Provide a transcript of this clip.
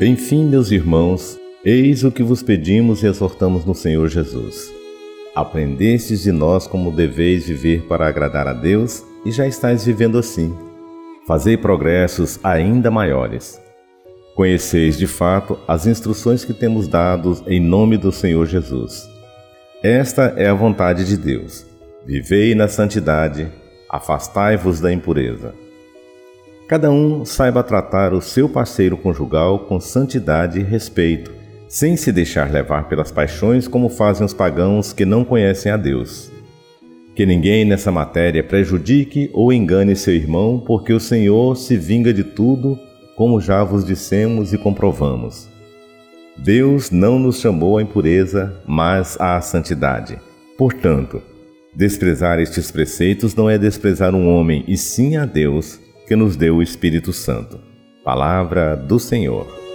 Enfim, meus irmãos, eis o que vos pedimos e exortamos no Senhor Jesus. Aprendestes de nós como deveis viver para agradar a Deus e já estáis vivendo assim. Fazei progressos ainda maiores. Conheceis de fato as instruções que temos dado em nome do Senhor Jesus. Esta é a vontade de Deus. Vivei na santidade, afastai-vos da impureza. Cada um saiba tratar o seu parceiro conjugal com santidade e respeito, sem se deixar levar pelas paixões como fazem os pagãos que não conhecem a Deus. Que ninguém nessa matéria prejudique ou engane seu irmão, porque o Senhor se vinga de tudo, como já vos dissemos e comprovamos. Deus não nos chamou à impureza, mas à santidade. Portanto, desprezar estes preceitos não é desprezar um homem, e sim a Deus que nos deu o Espírito Santo. Palavra do Senhor.